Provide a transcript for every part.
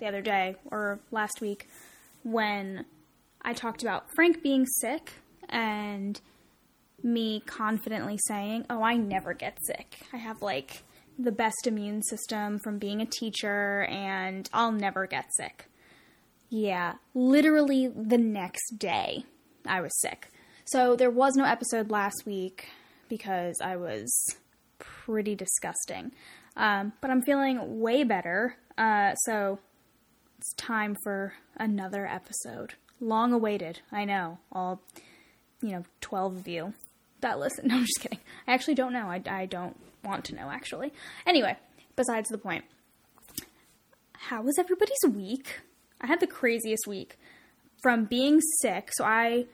the other day or last week when I talked about Frank being sick and me confidently saying, "Oh, I never get sick. I have like the best immune system from being a teacher and I'll never get sick." Yeah, literally the next day I was sick. So there was no episode last week because I was pretty disgusting. Um, but I'm feeling way better. Uh, so it's time for another episode. Long awaited, I know. All, you know, 12 of you that listen. No, I'm just kidding. I actually don't know. I, I don't want to know, actually. Anyway, besides the point. How was everybody's week? I had the craziest week from being sick. So I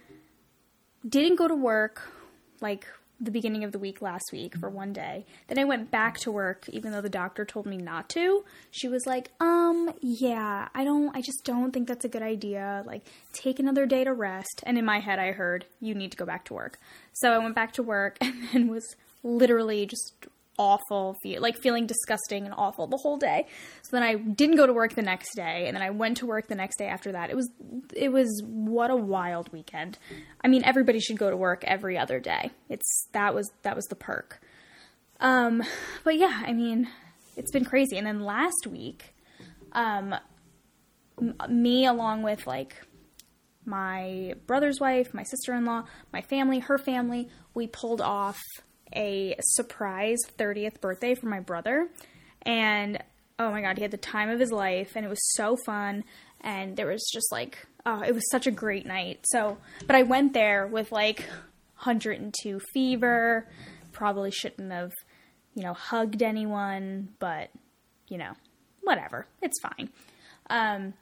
didn't go to work like the beginning of the week last week for one day. Then I went back to work even though the doctor told me not to. She was like, "Um, yeah, I don't I just don't think that's a good idea. Like take another day to rest." And in my head I heard, "You need to go back to work." So I went back to work and then was literally just awful, like feeling disgusting and awful the whole day. So then I didn't go to work the next day, and then I went to work the next day after that. It was it was what a wild weekend. I mean, everybody should go to work every other day. It's that was that was the perk. Um, but yeah, I mean, it's been crazy. And then last week, um, me along with like my brother's wife, my sister in law, my family, her family, we pulled off a surprise 30th birthday for my brother. And oh my god, he had the time of his life and it was so fun. And there was just like, oh, it was such a great night. So, but I went there with like 102 fever. Probably shouldn't have, you know, hugged anyone, but, you know, whatever. It's fine. Um,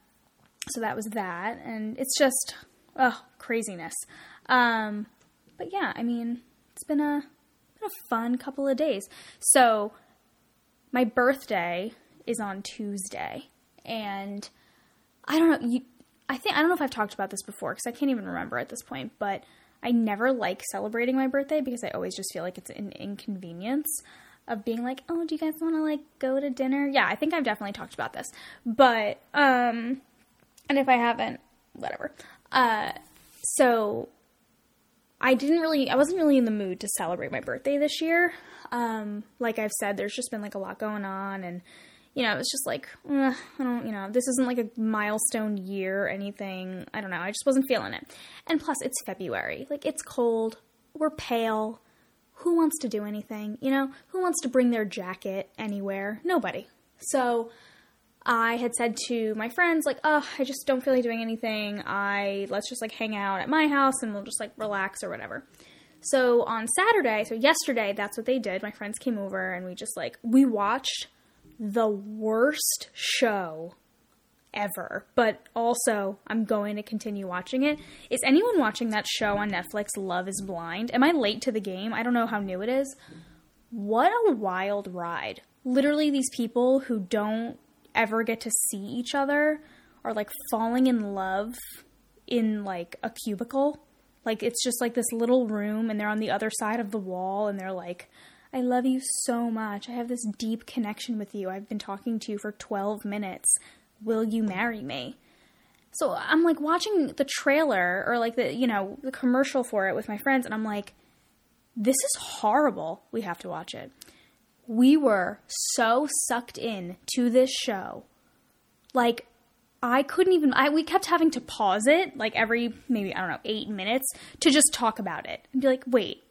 so that was that. And it's just, oh, craziness. Um, but yeah, I mean, it's been a a fun couple of days. So, my birthday is on Tuesday, and I don't know. You, I think I don't know if I've talked about this before because I can't even remember at this point. But I never like celebrating my birthday because I always just feel like it's an inconvenience of being like, oh, do you guys want to like go to dinner? Yeah, I think I've definitely talked about this, but um, and if I haven't, whatever. Uh, so I didn't really, I wasn't really in the mood to celebrate my birthday this year. Um, like I've said, there's just been like a lot going on, and you know, it's just like, I don't, you know, this isn't like a milestone year or anything. I don't know. I just wasn't feeling it. And plus, it's February. Like, it's cold. We're pale. Who wants to do anything? You know, who wants to bring their jacket anywhere? Nobody. So, I had said to my friends, like, oh, I just don't feel like doing anything. I let's just like hang out at my house and we'll just like relax or whatever. So on Saturday, so yesterday, that's what they did. My friends came over and we just like we watched the worst show ever. But also, I'm going to continue watching it. Is anyone watching that show on Netflix, Love is Blind? Am I late to the game? I don't know how new it is. What a wild ride. Literally, these people who don't ever get to see each other or like falling in love in like a cubicle. Like it's just like this little room and they're on the other side of the wall and they're like, I love you so much. I have this deep connection with you. I've been talking to you for 12 minutes. Will you marry me? So I'm like watching the trailer or like the, you know, the commercial for it with my friends and I'm like, this is horrible. We have to watch it we were so sucked in to this show. Like, I couldn't even, I, we kept having to pause it, like every maybe, I don't know, eight minutes to just talk about it and be like, wait,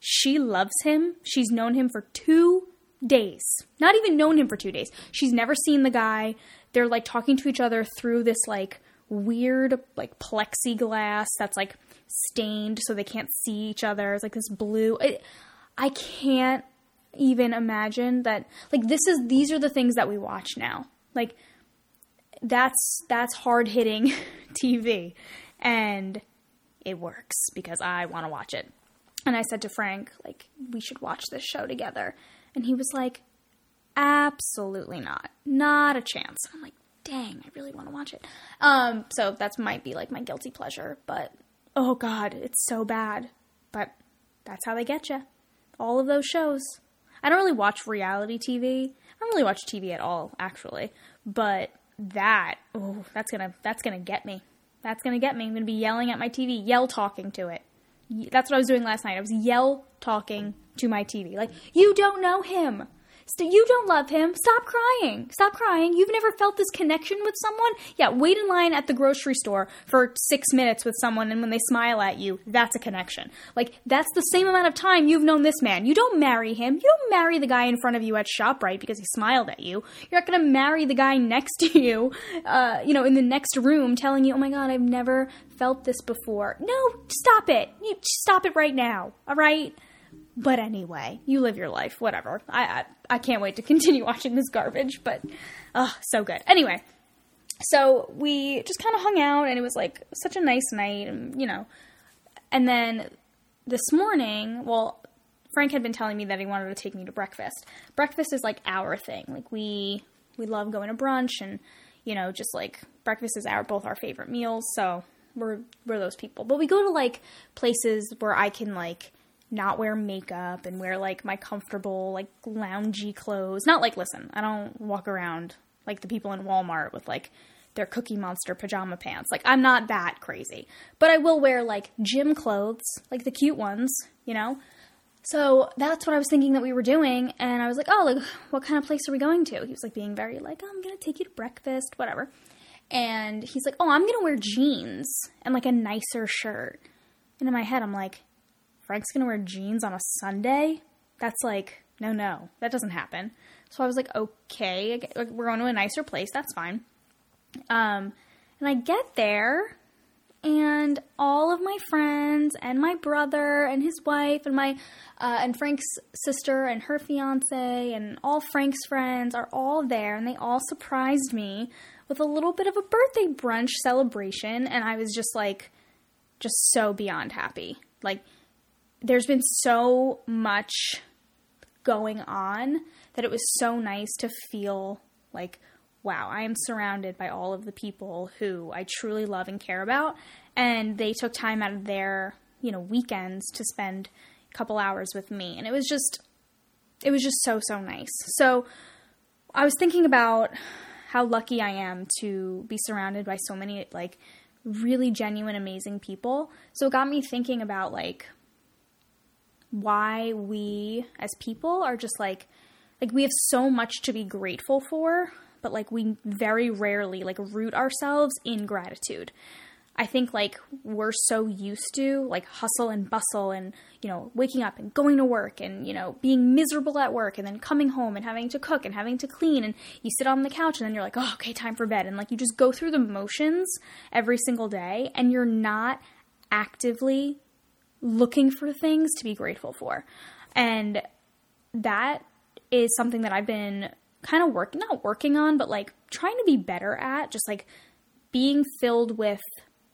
she loves him. She's known him for two days. Not even known him for two days. She's never seen the guy. They're like talking to each other through this like weird, like plexiglass that's like stained so they can't see each other. It's like this blue. It, I can't even imagine that like this is these are the things that we watch now. Like that's that's hard hitting TV and it works because I want to watch it. And I said to Frank like we should watch this show together. And he was like absolutely not. Not a chance. I'm like dang, I really want to watch it. Um so that might be like my guilty pleasure, but oh god, it's so bad. But that's how they get you. All of those shows. I don't really watch reality TV. I don't really watch TV at all, actually. But that, oh, that's gonna that's gonna get me. That's gonna get me. I'm gonna be yelling at my TV, yell talking to it. That's what I was doing last night. I was yell talking to my TV. Like, you don't know him. You don't love him. Stop crying. Stop crying. You've never felt this connection with someone? Yeah, wait in line at the grocery store for six minutes with someone, and when they smile at you, that's a connection. Like, that's the same amount of time you've known this man. You don't marry him. You don't marry the guy in front of you at ShopRite because he smiled at you. You're not going to marry the guy next to you, uh, you know, in the next room telling you, oh my God, I've never felt this before. No, stop it. You stop it right now, all right? But anyway, you live your life, whatever. I, I, I can't wait to continue watching this garbage, but oh, so good. Anyway, so we just kind of hung out, and it was like such a nice night, and you know. And then this morning, well, Frank had been telling me that he wanted to take me to breakfast. Breakfast is like our thing. Like we we love going to brunch, and you know, just like breakfast is our both our favorite meals. So we're we're those people. But we go to like places where I can like not wear makeup and wear like my comfortable like loungy clothes. Not like listen, I don't walk around like the people in Walmart with like their Cookie Monster pajama pants. Like I'm not that crazy. But I will wear like gym clothes, like the cute ones, you know? So that's what I was thinking that we were doing, and I was like, "Oh, like what kind of place are we going to?" He was like being very like, oh, "I'm gonna take you to breakfast, whatever." And he's like, "Oh, I'm gonna wear jeans and like a nicer shirt." And in my head, I'm like, Frank's gonna wear jeans on a Sunday? That's like, no, no, that doesn't happen. So I was like, okay, we're going to a nicer place. That's fine. Um, and I get there, and all of my friends and my brother and his wife and my uh, and Frank's sister and her fiance and all Frank's friends are all there, and they all surprised me with a little bit of a birthday brunch celebration, and I was just like, just so beyond happy. Like there's been so much going on that it was so nice to feel like wow, I am surrounded by all of the people who I truly love and care about and they took time out of their, you know, weekends to spend a couple hours with me and it was just it was just so so nice. So I was thinking about how lucky I am to be surrounded by so many like really genuine amazing people. So it got me thinking about like why we as people are just like like we have so much to be grateful for but like we very rarely like root ourselves in gratitude. I think like we're so used to like hustle and bustle and you know waking up and going to work and you know being miserable at work and then coming home and having to cook and having to clean and you sit on the couch and then you're like oh okay time for bed. And like you just go through the motions every single day and you're not actively looking for things to be grateful for. And that is something that I've been kind of working, not working on, but like trying to be better at, just like being filled with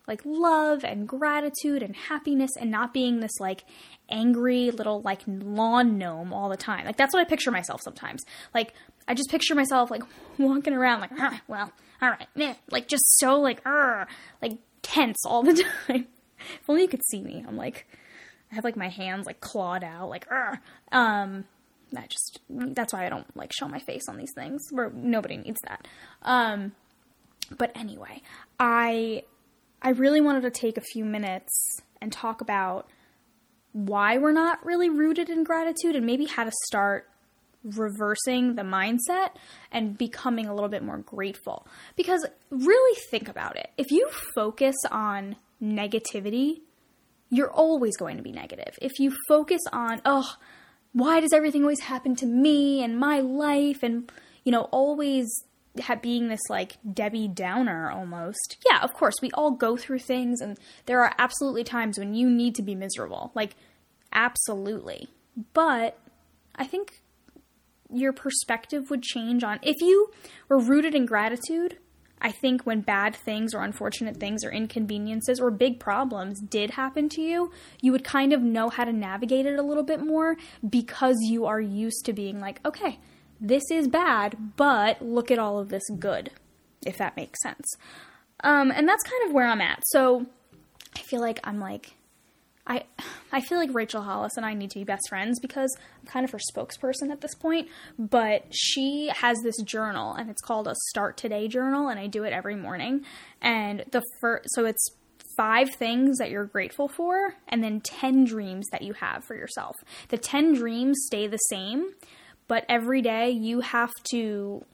like love and gratitude and happiness and not being this like angry little like lawn gnome all the time. Like that's what I picture myself sometimes. Like I just picture myself like walking around like, well, all right, meh. like just so like, like tense all the time. If only you could see me. I'm like, I have like my hands like clawed out, like, Argh. um, that just that's why I don't like show my face on these things. Where nobody needs that. Um, but anyway, I I really wanted to take a few minutes and talk about why we're not really rooted in gratitude and maybe how to start reversing the mindset and becoming a little bit more grateful. Because really think about it. If you focus on negativity, you're always going to be negative. If you focus on, oh, why does everything always happen to me and my life and, you know, always being this like Debbie Downer almost. Yeah, of course, we all go through things and there are absolutely times when you need to be miserable. Like, absolutely. But I think your perspective would change on if you were rooted in gratitude I think when bad things or unfortunate things or inconveniences or big problems did happen to you, you would kind of know how to navigate it a little bit more because you are used to being like, okay, this is bad, but look at all of this good, if that makes sense. Um, and that's kind of where I'm at. So I feel like I'm like, I I feel like Rachel Hollis and I need to be best friends because I'm kind of her spokesperson at this point. But she has this journal and it's called a Start Today journal, and I do it every morning. And the first, so it's five things that you're grateful for, and then ten dreams that you have for yourself. The ten dreams stay the same, but every day you have to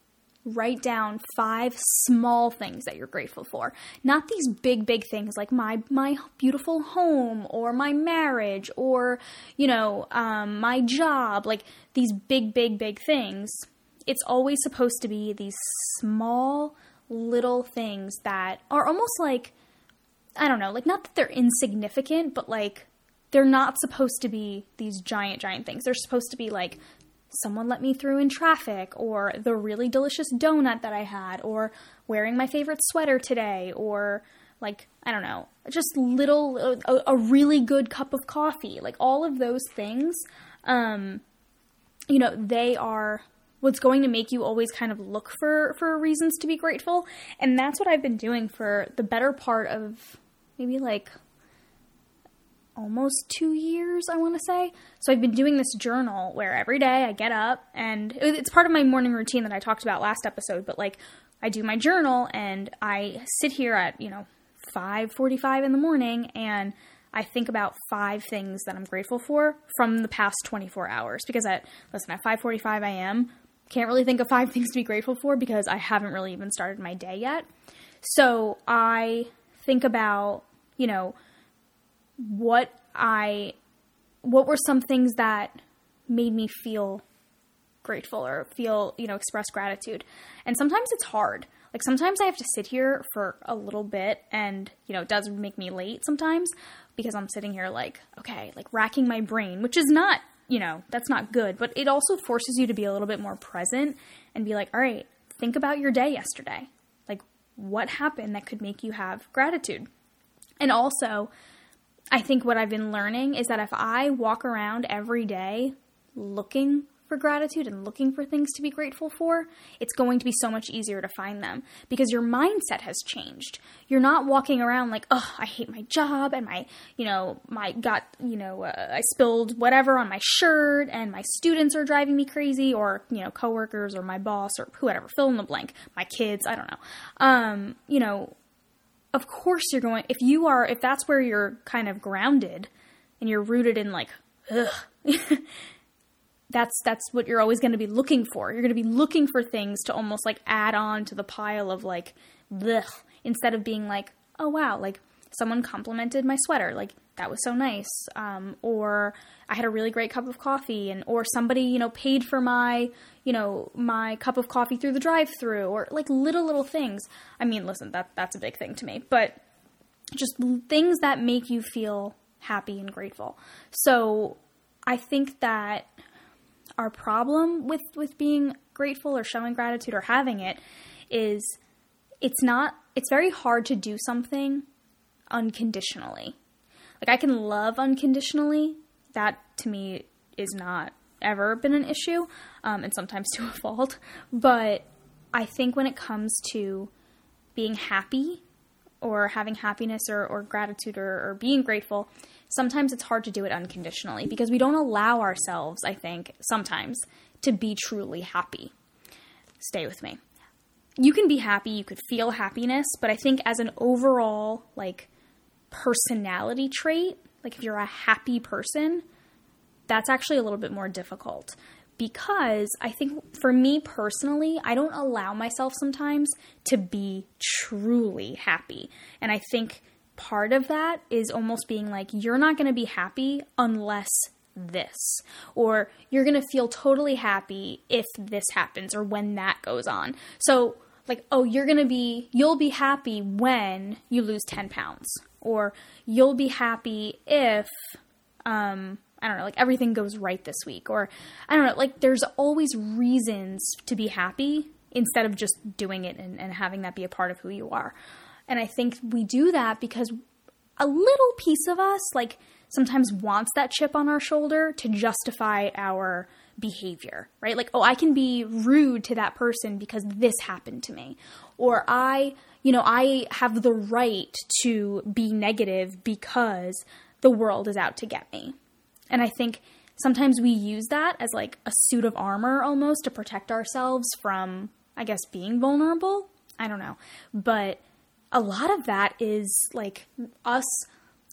write down five small things that you're grateful for. Not these big big things like my my beautiful home or my marriage or you know, um, my job, like these big big big things. It's always supposed to be these small little things that are almost like I don't know, like not that they're insignificant, but like they're not supposed to be these giant giant things. They're supposed to be like someone let me through in traffic, or the really delicious donut that I had, or wearing my favorite sweater today, or like, I don't know, just little, a, a really good cup of coffee. Like, all of those things, um, you know, they are what's going to make you always kind of look for for reasons to be grateful and that's what i've been doing for the better part of maybe like almost two years, I want to say. So I've been doing this journal where every day I get up and it's part of my morning routine that I talked about last episode, but like I do my journal and I sit here at, you know, 5:45 in the morning and I think about five things that I'm grateful for from the past 24 hours because at listen at 5:45 a.m. can't really think of five things to be grateful for because I haven't really even started my day yet. So I think about, you know, what I what were some things that made me feel grateful or feel, you know, express gratitude. And sometimes it's hard. Like sometimes I have to sit here for a little bit and, you know, it does make me late sometimes because I'm sitting here like, okay, like racking my brain, which is not, you know, that's not good, but it also forces you to be a little bit more present and be like, all right, think about your day yesterday. Like what happened that could make you have gratitude? And also, I think what I've been learning is that if I walk around every day looking for gratitude and looking for things to be grateful for, it's going to be so much easier to find them because your mindset has changed. You're not walking around like, oh, I hate my job and my, you know, my got, you know, uh, I spilled whatever on my shirt and my students are driving me crazy or, you know, coworkers or my boss or whoever, fill in the blank, my kids, I don't know. Um, you know, of course you're going if you are if that's where you're kind of grounded and you're rooted in like ugh that's that's what you're always going to be looking for. You're going to be looking for things to almost like add on to the pile of like ugh instead of being like oh wow like someone complimented my sweater. Like that was so nice. Um, or i had a really great cup of coffee and or somebody you know paid for my you know my cup of coffee through the drive through or like little little things. I mean listen that that's a big thing to me but just things that make you feel happy and grateful. So i think that our problem with with being grateful or showing gratitude or having it is it's not it's very hard to do something unconditionally. Like I can love unconditionally. That to me is not ever been an issue, um, and sometimes to a fault. But I think when it comes to being happy or having happiness or, or gratitude or, or being grateful, sometimes it's hard to do it unconditionally because we don't allow ourselves, I think, sometimes to be truly happy. Stay with me. You can be happy, you could feel happiness, but I think as an overall, like, personality trait, like if you're a happy person, that's actually a little bit more difficult because I think for me personally, I don't allow myself sometimes to be truly happy. And I think part of that is almost being like, you're not going to be happy unless this, or you're going to feel totally happy if this happens or when that goes on. So, like, oh, you're going to be, you'll be happy when you lose 10 pounds or you'll be happy if um I don't know, like everything goes right this week or I don't know, like there's always reasons to be happy instead of just doing it and, and having that be a part of who you are. And I think we do that because a little piece of us like sometimes wants that chip on our shoulder to justify our behavior, right? Like, oh, I can be rude to that person because this happened to me. Or I you know, I have the right to be negative because the world is out to get me. And I think sometimes we use that as like a suit of armor almost to protect ourselves from, I guess, being vulnerable. I don't know. But a lot of that is like us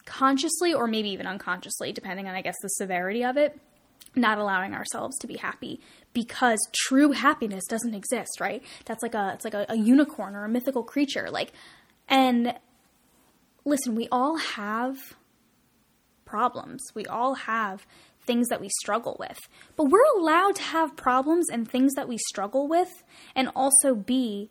consciously or maybe even unconsciously, depending on, I guess, the severity of it, not allowing ourselves to be happy because true happiness doesn't exist, right? That's like a, it's like a, a unicorn or a mythical creature. Like, and listen, we all have problems. We all have things that we struggle with. But we're allowed to have problems and things that we struggle with and also be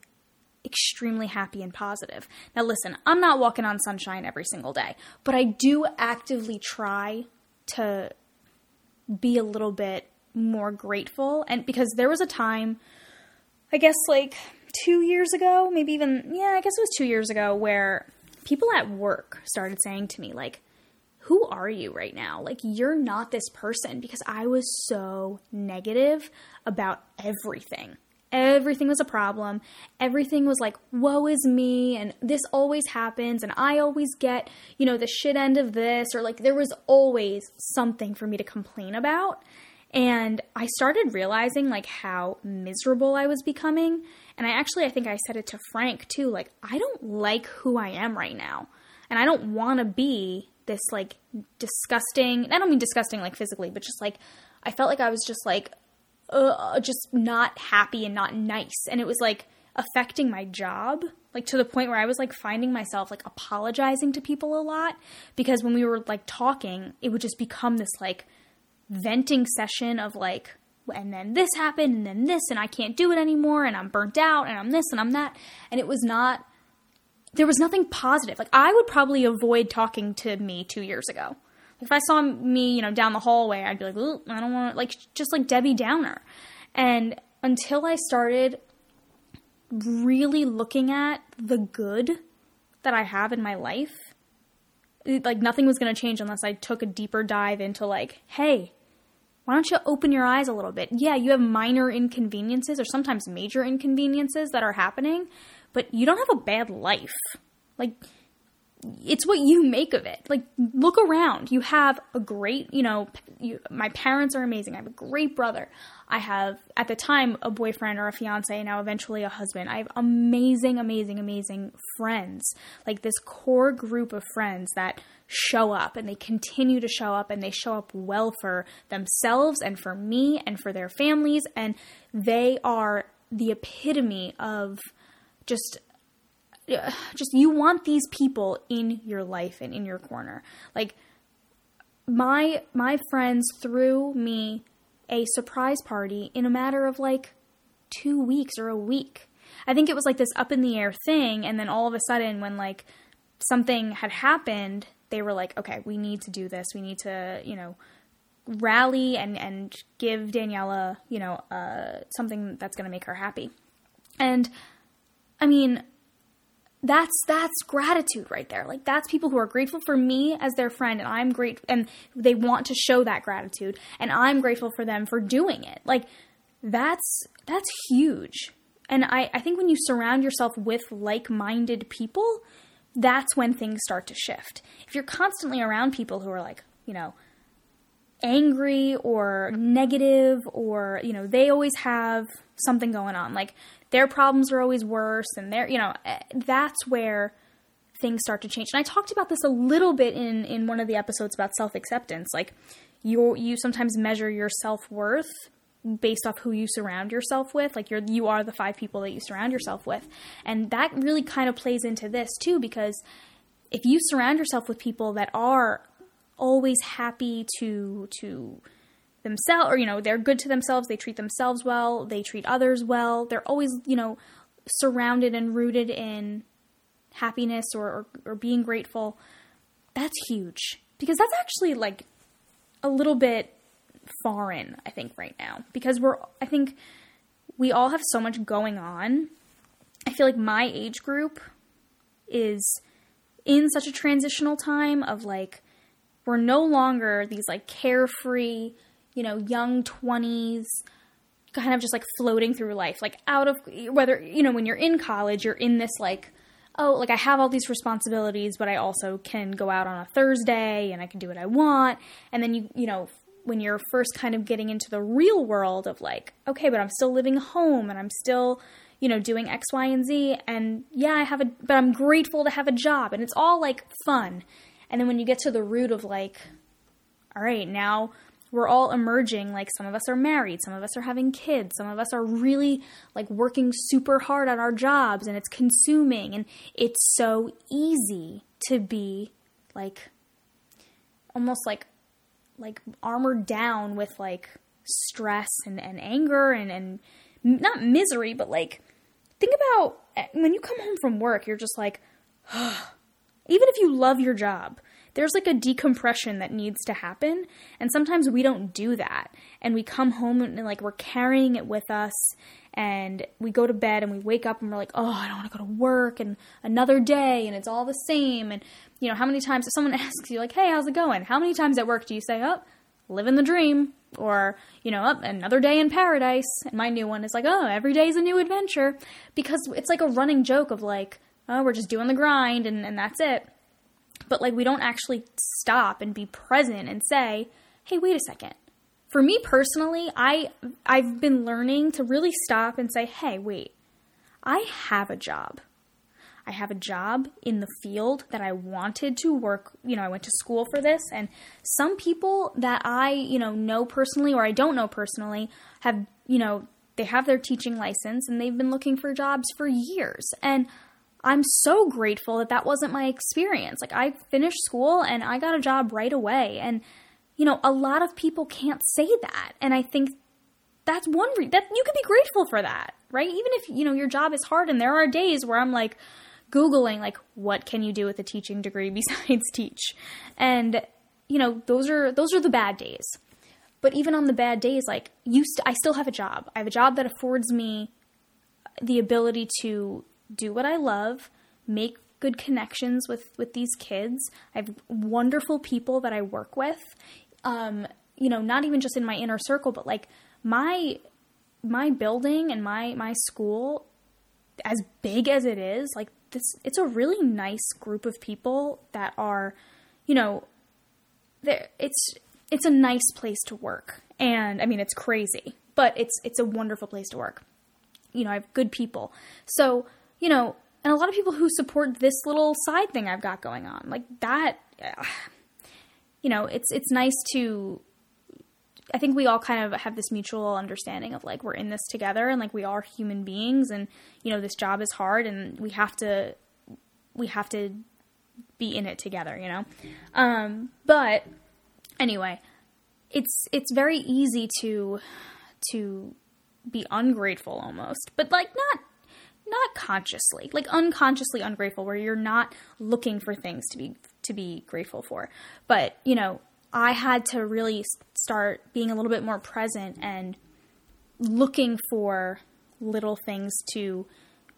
extremely happy and positive. Now, listen, I'm not walking on sunshine every single day, but I do actively try to be a little bit more grateful. And because there was a time, I guess like two years ago, maybe even, yeah, I guess it was two years ago, where people at work started saying to me, like, who are you right now? Like, you're not this person because I was so negative about everything. Everything was a problem. Everything was like, woe is me, and this always happens, and I always get, you know, the shit end of this, or like, there was always something for me to complain about. And I started realizing like how miserable I was becoming. And I actually, I think I said it to Frank too. Like, I don't like who I am right now. And I don't want to be this like disgusting, I don't mean disgusting like physically, but just like, I felt like I was just like, uh, just not happy and not nice. And it was like affecting my job, like to the point where I was like finding myself like apologizing to people a lot because when we were like talking, it would just become this like, venting session of like, and then this happened, and then this, and I can't do it anymore, and I'm burnt out, and I'm this, and I'm that. And it was not, there was nothing positive. Like, I would probably avoid talking to me two years ago. If I saw me, you know, down the hallway, I'd be like, Ooh, I don't want to, like, just like Debbie Downer. And until I started really looking at the good that I have in my life, like nothing was going to change unless I took a deeper dive into like, hey, why don't you open your eyes a little bit? Yeah, you have minor inconveniences or sometimes major inconveniences that are happening, but you don't have a bad life. Like it's what you make of it. Like, look around. You have a great, you know, you, my parents are amazing. I have a great brother. I have, at the time, a boyfriend or a fiance, now eventually a husband. I have amazing, amazing, amazing friends. Like, this core group of friends that show up and they continue to show up and they show up well for themselves and for me and for their families. And they are the epitome of just just you want these people in your life and in your corner. Like my my friends threw me a surprise party in a matter of like 2 weeks or a week. I think it was like this up in the air thing and then all of a sudden when like something had happened, they were like, "Okay, we need to do this. We need to, you know, rally and and give Daniela, you know, uh, something that's going to make her happy." And I mean, that's that's gratitude right there. Like that's people who are grateful for me as their friend and i'm great and they want to show that gratitude and i'm grateful for them for doing it. Like that's that's huge. And i i think when you surround yourself with like-minded people that's when things start to shift. If you're constantly around people who are like you know angry or negative or you know they always have something going on like their problems are always worse and they're you know eh, that's where things start to change. And i talked about this a little bit in in one of the episodes about self-acceptance. Like you you sometimes measure your self-worth based off who you surround yourself with. Like you're you are the five people that you surround yourself with. And that really kind of plays into this too because if you surround yourself with people that are always happy to to themselves or you know they're good to themselves they treat themselves well they treat others well they're always you know surrounded and rooted in happiness or, or, or being grateful. That's huge because that's actually like a little bit foreign i think right now because we're i think we all have so much going on. I feel like my age group is in such a transitional time of like we're no longer these like carefree you know, young 20s, kind of just like floating through life, like out of whether, you know, when you're in college, you're in this like oh, like I have all these responsibilities, but I also can go out on a Thursday and I can do what I want. And then you, you know, when you're first kind of getting into the real world of like, okay, but I'm still living home and I'm still, you know, doing X, Y, and Z. And yeah, I have a, but I'm grateful to have a job and it's all like fun. And then when you get to the root of like, all right, now we're all emerging like some of us are married some of us are having kids some of us are really like working super hard at our jobs and it's consuming and it's so easy to be like almost like like armored down with like stress and, and anger and, and not misery but like think about eh, when you come home from work you're just like even if you love your job there's like a decompression that needs to happen. And sometimes we don't do that. And we come home and like we're carrying it with us. And we go to bed and we wake up and we're like, oh, I don't want to go to work and another day and it's all the same. And, you know, how many times if someone asks you, like, hey, how's it going? How many times at work do you say, oh, living the dream? Or, you know, oh, another day in paradise. And my new one is like, oh, every day's a new adventure. Because it's like a running joke of like, oh, we're just doing the grind and, and that's it but like we don't actually stop and be present and say, "Hey, wait a second. For me personally, I I've been learning to really stop and say, "Hey, wait. I have a job. I have a job in the field that I wanted to work, you know, I went to school for this and some people that I, you know, know personally or I don't know personally have, you know, they have their teaching license and they've been looking for jobs for years. And I'm so grateful that that wasn't my experience. Like, I finished school and I got a job right away. And, you know, a lot of people can't say that. And I think that's one that you can be grateful for that, right? Even if, you know, your job is hard and there are days where I'm like, Googling, like, what can you do with a teaching degree besides teach? And, you know, those are, those are the bad days. But even on the bad days, like, you st- I still have a job. I have a job that affords me the ability to do what I love, make good connections with with these kids. I have wonderful people that I work with. Um, you know, not even just in my inner circle, but like my my building and my my school as big as it is, like this it's a really nice group of people that are, you know, there it's it's a nice place to work. And I mean, it's crazy, but it's it's a wonderful place to work. You know, I have good people. So, you know, and a lot of people who support this little side thing I've got going on. Like that you know, it's it's nice to I think we all kind of have this mutual understanding of like we're in this together and like we are human beings and you know this job is hard and we have to we have to be in it together, you know. Um but anyway, it's it's very easy to to be ungrateful almost. But like not not consciously, like unconsciously ungrateful, where you're not looking for things to be to be grateful for. But you know, I had to really start being a little bit more present and looking for little things to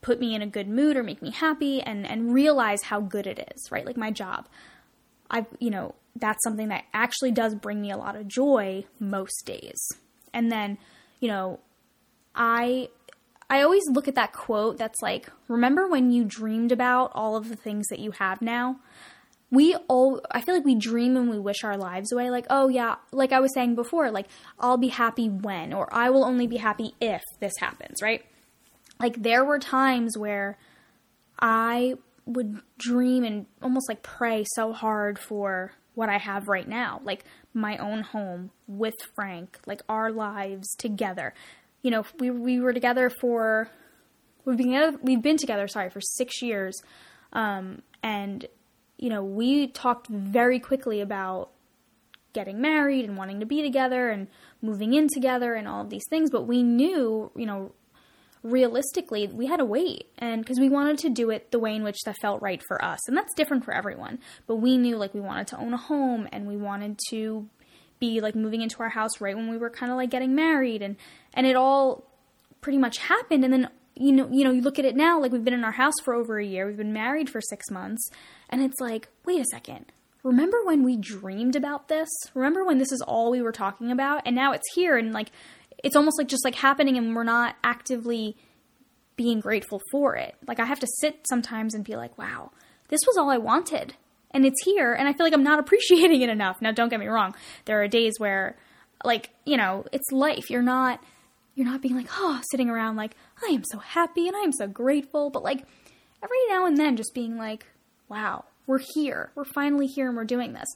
put me in a good mood or make me happy and and realize how good it is, right? Like my job. I you know, that's something that actually does bring me a lot of joy most days. And then, you know, I I always look at that quote that's like, remember when you dreamed about all of the things that you have now? We all, I feel like we dream and we wish our lives away. Like, oh yeah, like I was saying before, like, I'll be happy when, or I will only be happy if this happens, right? Like, there were times where I would dream and almost like pray so hard for what I have right now, like my own home with Frank, like our lives together you know, we we were together for we've been together, we've been together, sorry, for six years, um, and you know, we talked very quickly about getting married and wanting to be together and moving in together and all of these things, but we knew, you know, realistically, we had to wait and because we wanted to do it the way in which that felt right for us. And that's different for everyone. But we knew like we wanted to own a home and we wanted to be like moving into our house right when we were kind of like getting married and and it all pretty much happened. And then you know you know you look at it now like we've been in our house for over a year. We've been married for 6 months. And it's like wait a second. Remember when we dreamed about this? Remember when this is all we were talking about? And now it's here and like it's almost like just like happening and we're not actively being grateful for it. Like I have to sit sometimes and be like, wow, this was all I wanted. And it's here and I feel like I'm not appreciating it enough. Now don't get me wrong. There are days where like, you know, it's life. You're not you're not being like, oh, sitting around like, I am so happy and I am so grateful, but like every now and then just being like, wow, we're here. We're finally here and we're doing this.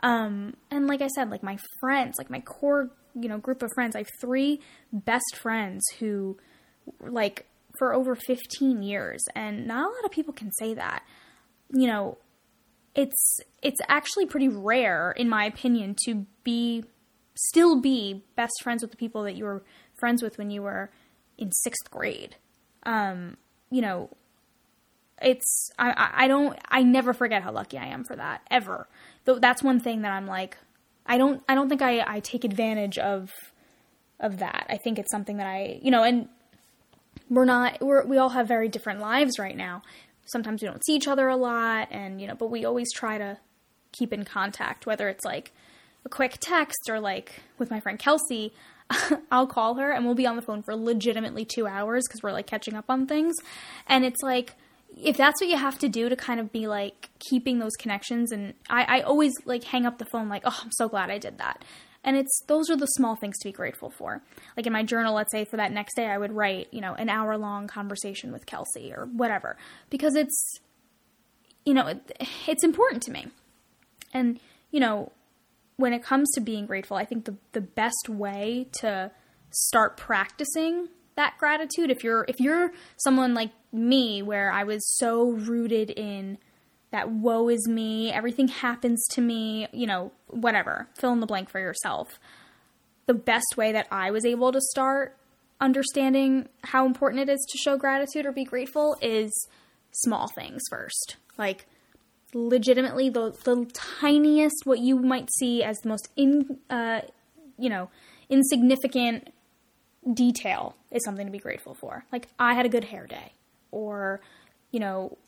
Um, and like I said, like my friends, like my core, you know, group of friends, I have three best friends who like for over 15 years and not a lot of people can say that. You know, it's it's actually pretty rare in my opinion to be still be best friends with the people that you were friends with when you were in 6th grade. Um, you know, it's I I don't I never forget how lucky I am for that ever. Though that's one thing that I'm like I don't I don't think I I take advantage of of that. I think it's something that I you know and we're not we're we all have very different lives right now. Sometimes we don't see each other a lot and you know but we always try to keep in contact whether it's like a quick text or like with my friend Kelsey I'll call her and we'll be on the phone for legitimately 2 hours cuz we're like catching up on things. And it's like if that's what you have to do to kind of be like keeping those connections and I, I always like hang up the phone like oh i'm so glad i did that and it's those are the small things to be grateful for. Like in my journal let's say for that next day i would write you know an hour long conversation with kelsey or whatever. Because it's you know it, it's important to me. And you know when it comes to being grateful i think the, the best way to start practicing that gratitude if you're if you're someone like me where I was so rooted in that woe is me, everything happens to me, you know, whatever. Fill in the blank for yourself. The best way that I was able to start understanding how important it is to show gratitude or be grateful is small things first. Like legitimately the the tiniest what you might see as the most in uh you know, insignificant detail is something to be grateful for. Like I had a good hair day or you know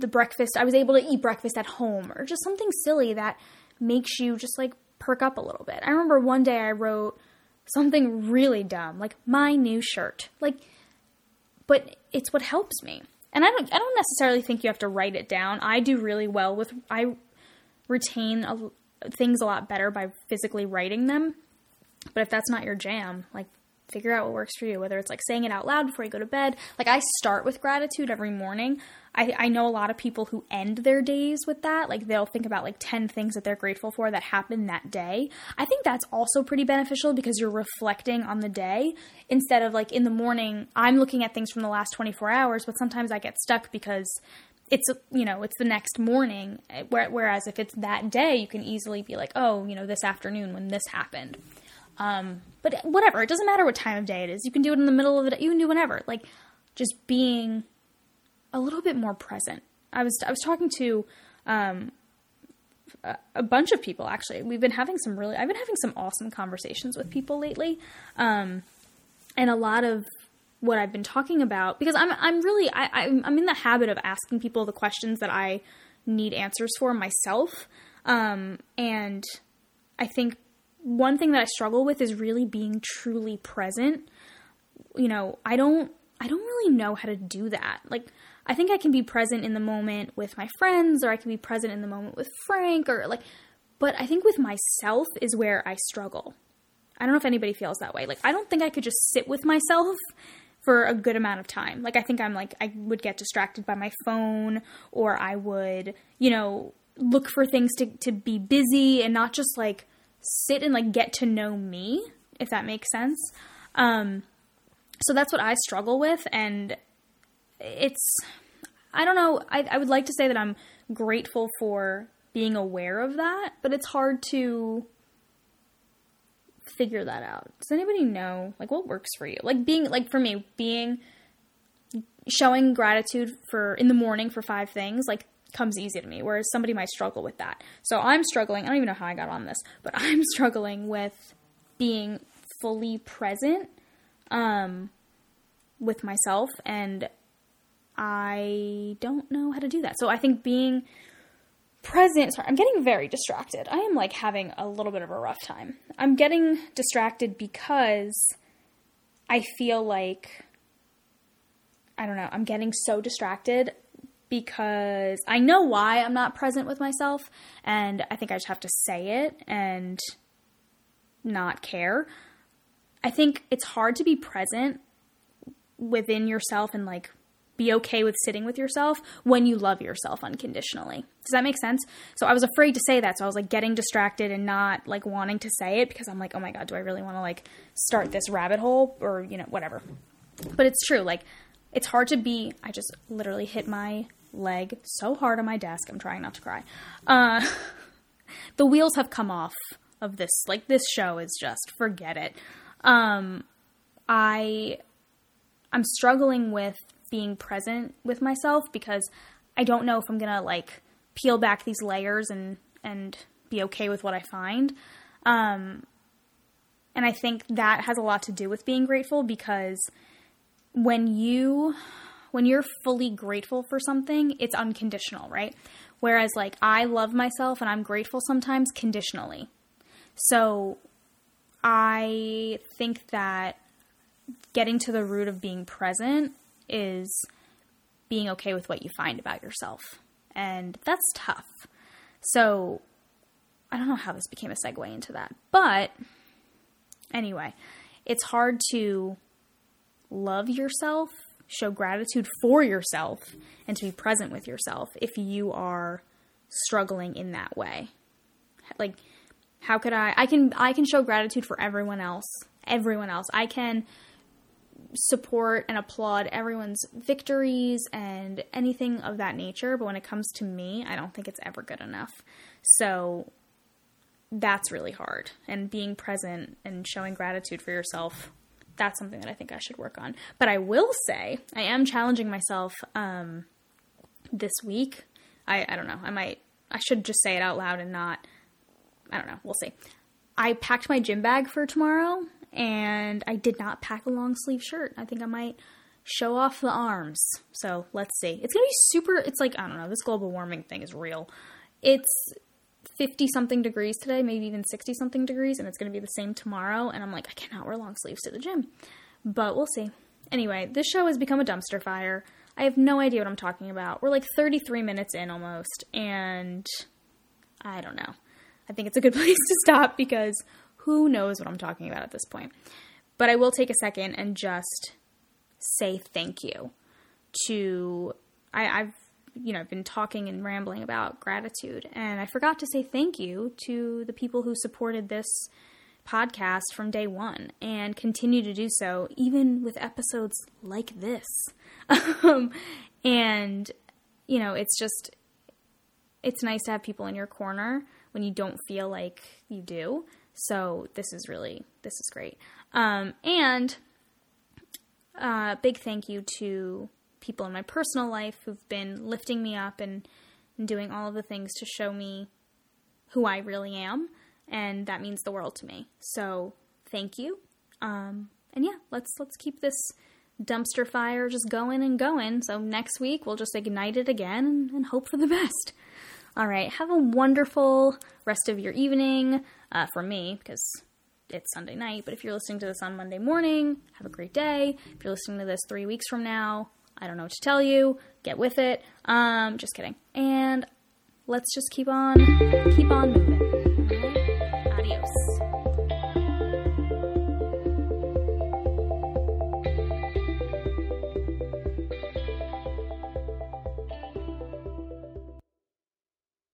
the breakfast I was able to eat breakfast at home or just something silly that makes you just like perk up a little bit. I remember one day I wrote something really dumb like my new shirt. Like but it's what helps me. And I don't I don't necessarily think you have to write it down. I do really well with I retain a, things a lot better by physically writing them. But if that's not your jam, like figure out what works for you, whether it's like saying it out loud before you go to bed. Like I start with gratitude every morning. I, I know a lot of people who end their days with that. Like they'll think about like 10 things that they're grateful for that happened that day. I think that's also pretty beneficial because you're reflecting on the day instead of like in the morning, I'm looking at things from the last 24 hours, but sometimes I get stuck because it's you know it's the next morning whereas if it's that day you can easily be like oh you know this afternoon when this happened um, but whatever, it doesn't matter what time of day it is. You can do it in the middle of the day. You can do whenever. Like just being a little bit more present. I was I was talking to um, a, a bunch of people actually. We've been having some really I've been having some awesome conversations with people lately. Um, and a lot of what I've been talking about because I'm I'm really I, I'm in the habit of asking people the questions that I need answers for myself. Um, and I think one thing that I struggle with is really being truly present. You know, I don't I don't really know how to do that. Like I think I can be present in the moment with my friends or I can be present in the moment with Frank or like but I think with myself is where I struggle. I don't know if anybody feels that way. Like I don't think I could just sit with myself for a good amount of time. Like I think I'm like I would get distracted by my phone or I would, you know, look for things to to be busy and not just like sit and like get to know me, if that makes sense. Um, so that's what I struggle with, and it's I don't know. I, I would like to say that I'm grateful for being aware of that, but it's hard to figure that out. Does anybody know like what works for you? Like being like for me, being showing gratitude for in the morning for five things, like comes easy to me, whereas somebody might struggle with that. So I'm struggling. I don't even know how I got on this, but I'm struggling with being fully present um, with myself, and I don't know how to do that. So I think being present. Sorry, I'm getting very distracted. I am like having a little bit of a rough time. I'm getting distracted because I feel like I don't know, I'm getting so distracted because I know why I'm not present with myself, and I think I just have to say it and not care. I think it's hard to be present within yourself and like be okay with sitting with yourself when you love yourself unconditionally. Does that make sense? So I was afraid to say that. So I was like getting distracted and not like wanting to say it because I'm like, oh my God, do I really want to like start this rabbit hole or, you know, whatever. But it's true. Like, it's hard to be. I just literally hit my leg so hard on my desk. I'm trying not to cry. Uh, the wheels have come off of this. Like, this show is just forget it. Um, I I'm struggling with being present with myself because I don't know if I'm gonna like peel back these layers and and be okay with what I find. Um, and I think that has a lot to do with being grateful because when you when you're fully grateful for something, it's unconditional, right? Whereas like I love myself and I'm grateful sometimes conditionally. So I think that getting to the root of being present is being okay with what you find about yourself. And that's tough. So I don't know how this became a segue into that. But anyway, it's hard to love yourself, show gratitude for yourself, and to be present with yourself if you are struggling in that way. Like how could I I can I can show gratitude for everyone else. Everyone else. I can support and applaud everyone's victories and anything of that nature, but when it comes to me, I don't think it's ever good enough. So that's really hard. And being present and showing gratitude for yourself, that's something that I think I should work on. But I will say, I am challenging myself um, this week. I, I don't know. I might, I should just say it out loud and not, I don't know. We'll see. I packed my gym bag for tomorrow and I did not pack a long sleeve shirt. I think I might show off the arms. So let's see. It's gonna be super. It's like I don't know. This global warming thing is real. It's 50 something degrees today, maybe even 60 something degrees, and it's gonna be the same tomorrow. And I'm like, I cannot wear long sleeves to the gym, but we'll see. Anyway, this show has become a dumpster fire. I have no idea what I'm talking about. We're like 33 minutes in almost, and I don't know. I think it's a good place to stop because who knows what I'm talking about at this point? But I will take a second and just say thank you to I, I've you know I've been talking and rambling about gratitude, and I forgot to say thank you to the people who supported this podcast from day one and continue to do so even with episodes like this. um, and you know, it's just it's nice to have people in your corner when you don't feel like you do. So this is really this is great. Um, and uh, big thank you to people in my personal life who've been lifting me up and, and doing all of the things to show me who I really am, and that means the world to me. So thank you. Um, and yeah, let's let's keep this dumpster fire just going and going. So next week we'll just ignite it again and, hope for the best. All right, have a wonderful rest of your evening uh, for me because it's Sunday night. But if you're listening to this on Monday morning, have a great day. If you're listening to this three weeks from now, I don't know what to tell you. Get with it. Um, just kidding. And let's just keep on, keep on moving.